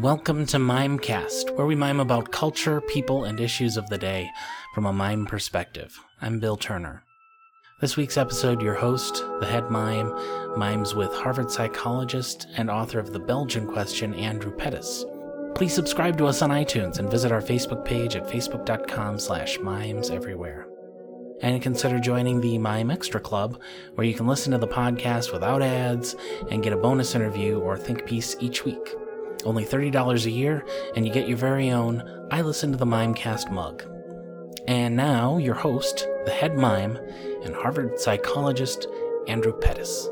Welcome to Mimecast, where we mime about culture, people, and issues of the day from a mime perspective. I'm Bill Turner. This week's episode, your host, the head mime, mimes with Harvard psychologist and author of The Belgian Question, Andrew Pettis. Please subscribe to us on iTunes and visit our Facebook page at facebook.com slash mimes everywhere and consider joining the Mime Extra Club, where you can listen to the podcast without ads and get a bonus interview or think piece each week. Only $30 a year, and you get your very own I Listen to the Mimecast mug. And now, your host, the head mime, and Harvard psychologist, Andrew Pettis.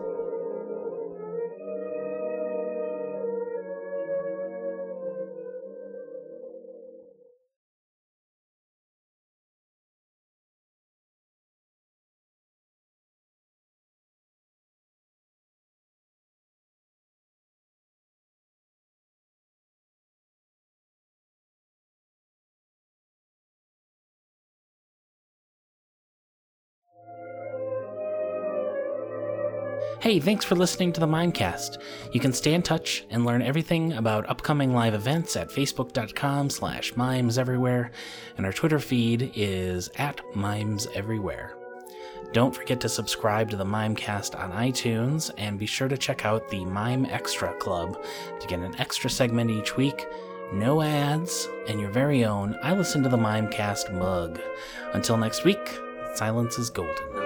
Hey, thanks for listening to the Mimecast. You can stay in touch and learn everything about upcoming live events at facebook.com slash mimeseverywhere, and our Twitter feed is at mimeseverywhere. Don't forget to subscribe to the Mimecast on iTunes, and be sure to check out the Mime Extra Club to get an extra segment each week, no ads, and your very own I Listen to the Mimecast mug. Until next week, silence is golden.